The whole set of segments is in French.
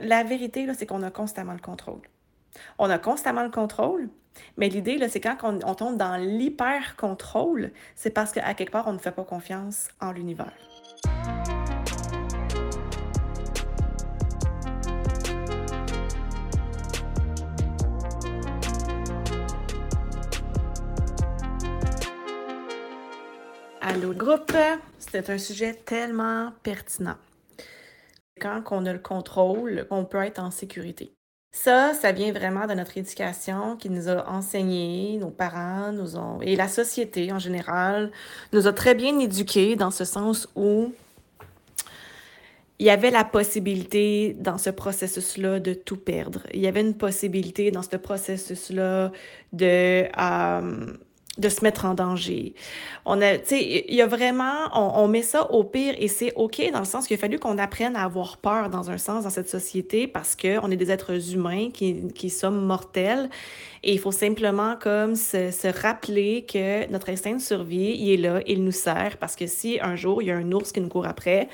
La vérité, c'est qu'on a constamment le contrôle. On a constamment le contrôle, mais l'idée, c'est quand on, tombe dans l'hyper-contrôle, c'est parce qu'à quelque part, on ne fait pas confiance en l'univers. Allô groupe, c'est un sujet tellement pertinent. Quand on a le contrôle, on peut être en sécurité. Ça, ça vient vraiment de notre éducation qui nous a enseigné, nos parents nous ont, et la société en général, nous a très bien éduqués dans ce sens où il y avait la possibilité dans ce processus-là de tout perdre. Il y avait une possibilité dans ce processus-là de... Euh, de se mettre en danger. On a, tu sais, il y a vraiment, on, met ça au pire et c'est OK dans le sens qu'il a fallu qu'on apprenne à avoir peur dans un sens dans cette société parce qu'on est des êtres humains qui, qui sommes mortels et il faut simplement comme se, se, rappeler que notre instinct de survie, il est là, il nous sert parce que si un jour il y a un ours qui nous court après,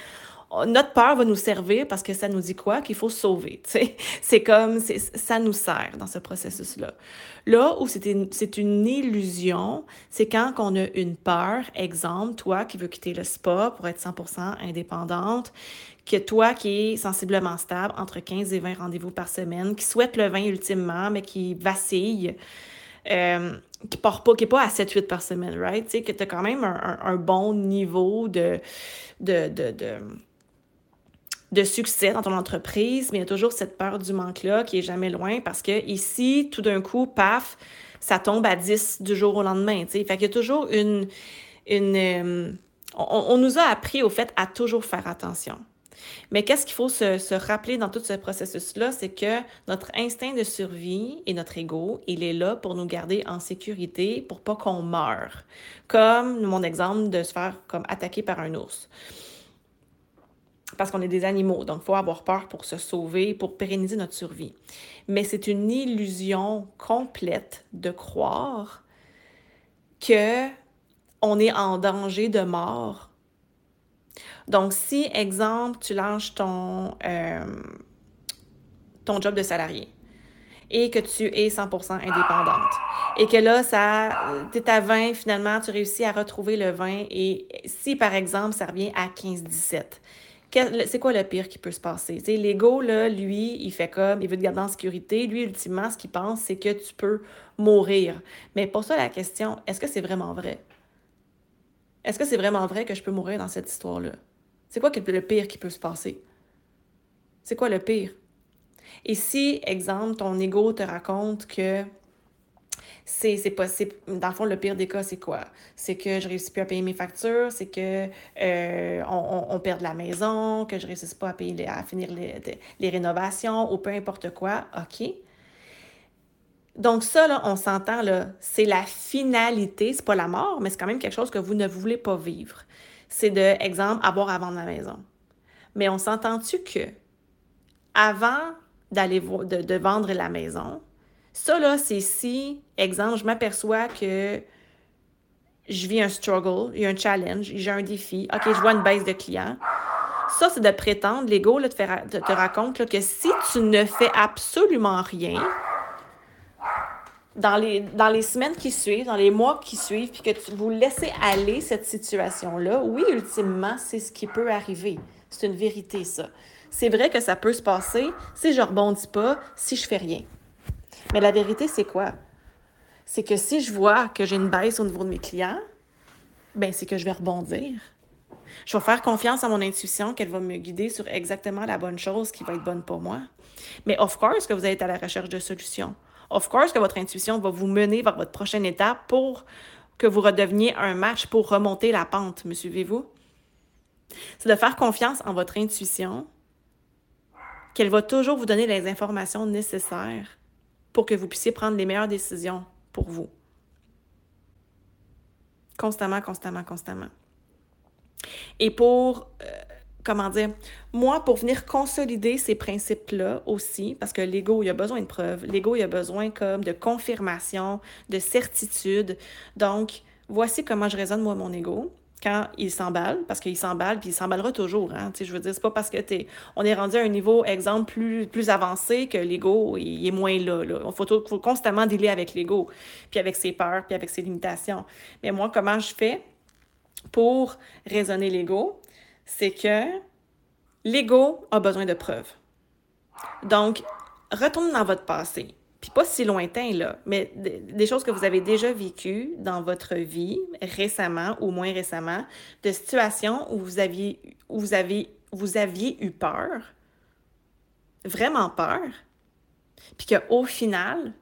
notre peur va nous servir parce que ça nous dit quoi? Qu'il faut sauver. C'est comme, ça nous sert dans ce processus-là. Là où c'est une, illusion, c'est quand on a une peur, exemple, toi qui veux quitter le spa pour être 100% indépendante, que toi qui es sensiblement stable, entre 15 et 20 rendez-vous par semaine, qui souhaite le 20 ultimement, mais qui vacille, euh, qui part pas, qui n'est pas à 7-8 par semaine, right? Tu sais, que tu as quand même un, bon niveau de de succès dans ton entreprise, mais il y a toujours cette peur du manque-là qui est jamais loin parce que ici, tout d'un coup, paf, ça tombe à 10 du jour au lendemain. Fait qu'il y a toujours une. une euh, on, nous a appris au fait à toujours faire attention. Mais qu'est-ce qu'il faut se, se, rappeler dans tout ce processus-là, c'est que notre instinct de survie et notre ego, il est là pour nous garder en sécurité, pour pas qu'on meure. Comme mon exemple de se faire comme attaquer par un ours parce qu'on est des animaux. Donc, il faut avoir peur pour se sauver, pour pérenniser notre survie. Mais c'est une illusion complète de croire que on est en danger de mort. Donc, si, exemple, tu lâches ton, euh, job de salarié et que tu es 100% indépendante et que là, ça, tu es à 20, finalement, tu réussis à retrouver le 20 et si, par exemple, ça revient à 15-17, c'est quoi le pire qui peut se passer? L'ego, lui, il fait comme, il veut te garder en sécurité. Lui, ultimement, ce qu'il pense, c'est que tu peux mourir. Mais pour ça, la question, est-ce que c'est vraiment vrai? Est-ce que c'est vraiment vrai que je peux mourir dans cette histoire-là? C'est quoi le pire qui peut se passer? C'est quoi le pire? Et si, exemple, ton ego te raconte que c'est possible. Dans le fond, le pire des cas, c'est quoi? C'est que je réussis plus à payer mes factures, c'est que euh, on, on, perd la maison, que je réussis pas à payer à finir les, les, rénovations ou peu importe quoi. OK. Donc, ça, là, on s'entend, là, c'est la finalité, c'est pas la mort, mais c'est quand même quelque chose que vous ne voulez pas vivre. C'est de, exemple, avoir à vendre la maison. Mais on s'entend-tu que avant d'aller de, de vendre la maison, ça, là, c'est si, exemple, je m'aperçois que je vis un struggle, il y a un challenge, j'ai un défi, OK, je vois une baisse de clients. Ça, c'est de prétendre, l'ego te, te, te, raconte que si tu ne fais absolument rien, dans les, dans les semaines qui suivent, dans les mois qui suivent, puis que tu vous laissez aller cette situation-là, oui, ultimement, c'est ce qui peut arriver. C'est une vérité, ça. C'est vrai que ça peut se passer si je rebondis pas, si je fais rien. Mais la vérité, c'est quoi? C'est que si je vois que j'ai une baisse au niveau de mes clients, ben c'est que je vais rebondir. Je vais faire confiance à mon intuition qu'elle va me guider sur exactement la bonne chose qui va être bonne pour moi. Mais of course que vous êtes à la recherche de solutions. Of course que votre intuition va vous mener vers votre prochaine étape pour que vous redeveniez un match pour remonter la pente. Me suivez-vous? C'est de faire confiance en votre intuition, qu'elle va toujours vous donner les informations nécessaires pour que vous puissiez prendre les meilleures décisions pour vous. Constamment, constamment, constamment. Et pour, euh, comment dire, moi, pour venir consolider ces principes-là aussi, parce que l'ego, il a besoin de preuves, l'ego, il a besoin comme de confirmation, de certitude. Donc, voici comment je raisonne, moi, mon ego. Quand il s'emballe, parce qu'il s'emballe, puis il s'emballera toujours. Hein? Je veux dire, c'est pas parce que es, on est rendu à un niveau, exemple, plus, plus avancé que l'ego il est moins là. Il faut, faut, constamment dealer avec l'ego, puis avec ses peurs, puis avec ses limitations. Mais moi, comment je fais pour raisonner l'ego? C'est que l'ego a besoin de preuves. Donc, retourne dans votre passé puis pas si lointain, là, mais des choses que vous avez déjà vécues dans votre vie, récemment ou moins récemment, de situations où vous aviez, où vous avez, vous aviez eu peur, vraiment peur, puis qu'au final,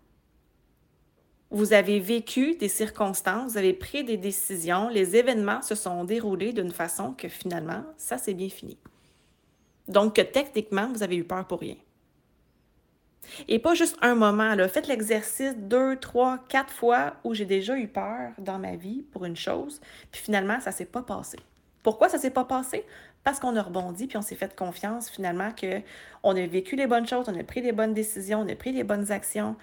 vous avez vécu des circonstances, vous avez pris des décisions, les événements se sont déroulés d'une façon que finalement, ça s'est bien fini. Donc que techniquement, vous avez eu peur pour rien. Et pas juste un moment. Faites l'exercice deux, trois, quatre fois où j'ai déjà eu peur dans ma vie pour une chose, puis finalement, ça ne s'est pas passé. Pourquoi ça ne s'est pas passé? Parce qu'on a rebondi, puis on s'est fait confiance finalement qu'on a vécu les bonnes choses, on a pris les bonnes décisions, on a pris les bonnes actions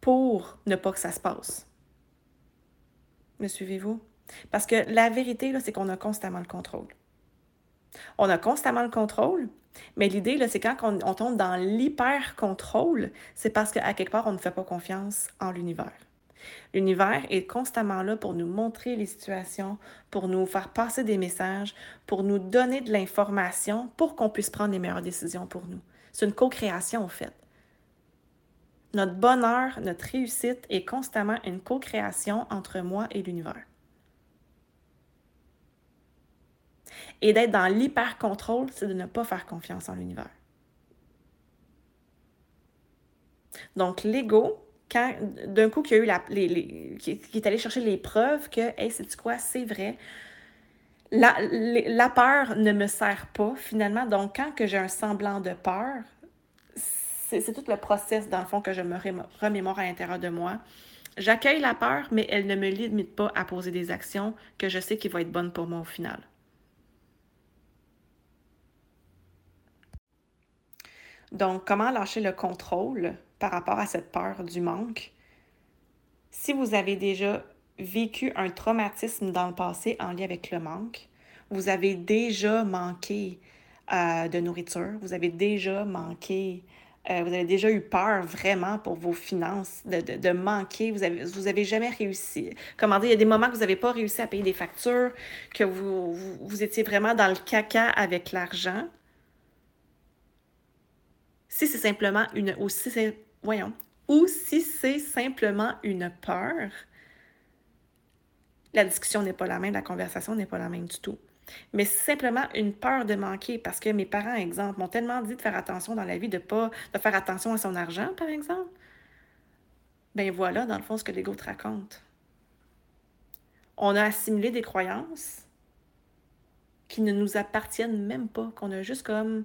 pour ne pas que ça se passe. Me suivez-vous? Parce que la vérité, c'est qu'on a constamment le contrôle. On a constamment le contrôle, mais l'idée, c'est quand on, tombe dans l'hyper-contrôle, c'est parce qu'à quelque part, on ne fait pas confiance en l'univers. L'univers est constamment là pour nous montrer les situations, pour nous faire passer des messages, pour nous donner de l'information pour qu'on puisse prendre les meilleures décisions pour nous. C'est une co-création, en fait. Notre bonheur, notre réussite est constamment une co-création entre moi et l'univers. Et d'être dans l'hyper-contrôle, c'est de ne pas faire confiance en l'univers. Donc, l'ego, d'un coup, qui a eu la, qui, est allé chercher les preuves que, hey, c'est quoi, c'est vrai. La, la, peur ne me sert pas finalement. Donc, quand j'ai un semblant de peur, c'est tout le process, dans le fond, que je me remémore à l'intérieur de moi. J'accueille la peur, mais elle ne me limite pas à poser des actions que je sais qui vont être bonnes pour moi au final. Donc, comment lâcher le contrôle par rapport à cette peur du manque? Si vous avez déjà vécu un traumatisme dans le passé en lien avec le manque, vous avez déjà manqué euh, de nourriture, vous avez déjà manqué, euh, vous avez déjà eu peur vraiment pour vos finances, de, manquer, vous avez, vous avez jamais réussi. Comment dire, il y a des moments que vous n'avez pas réussi à payer des factures, que vous, vous étiez vraiment dans le caca avec l'argent. Si c'est simplement une. Ou si c'est. Voyons. Ou si c'est simplement une peur, la discussion n'est pas la même, la conversation n'est pas la même du tout. Mais c'est simplement une peur de manquer parce que mes parents, exemple, m'ont tellement dit de faire attention dans la vie, de pas de faire attention à son argent, par exemple. Ben voilà, dans le fond, ce que l'ego te raconte. On a assimilé des croyances qui ne nous appartiennent même pas, qu'on a juste comme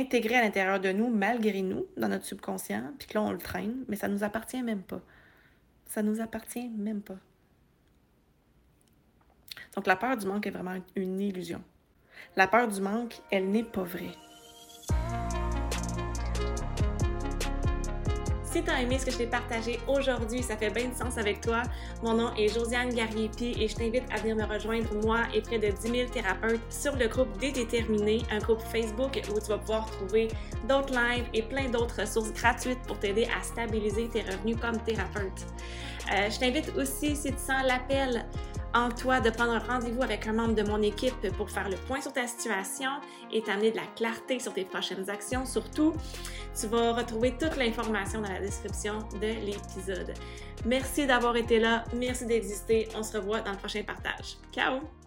intégré à l'intérieur de nous, malgré nous, dans notre subconscient, puis que là, on le traîne, mais ça ne nous appartient même pas. Ça ne nous appartient même pas. Donc, la peur du manque est vraiment une illusion. La peur du manque, elle n'est pas vraie. Si tu as aimé ce que je t'ai partagé aujourd'hui, ça fait bien de sens avec toi. Mon nom est Josiane Gariepi et je t'invite à venir me rejoindre, moi et près de 10 000 thérapeutes, sur le groupe déterminés, un groupe Facebook où tu vas pouvoir trouver d'autres lives et plein d'autres ressources gratuites pour t'aider à stabiliser tes revenus comme thérapeute. Euh, je t'invite aussi, si tu sens l'appel, en toi de prendre un rendez-vous avec un membre de mon équipe pour faire le point sur ta situation et t'amener de la clarté sur tes prochaines actions. Surtout, tu vas retrouver toute l'information dans la description de l'épisode. Merci d'avoir été là, merci d'exister. On se revoit dans le prochain partage. Ciao!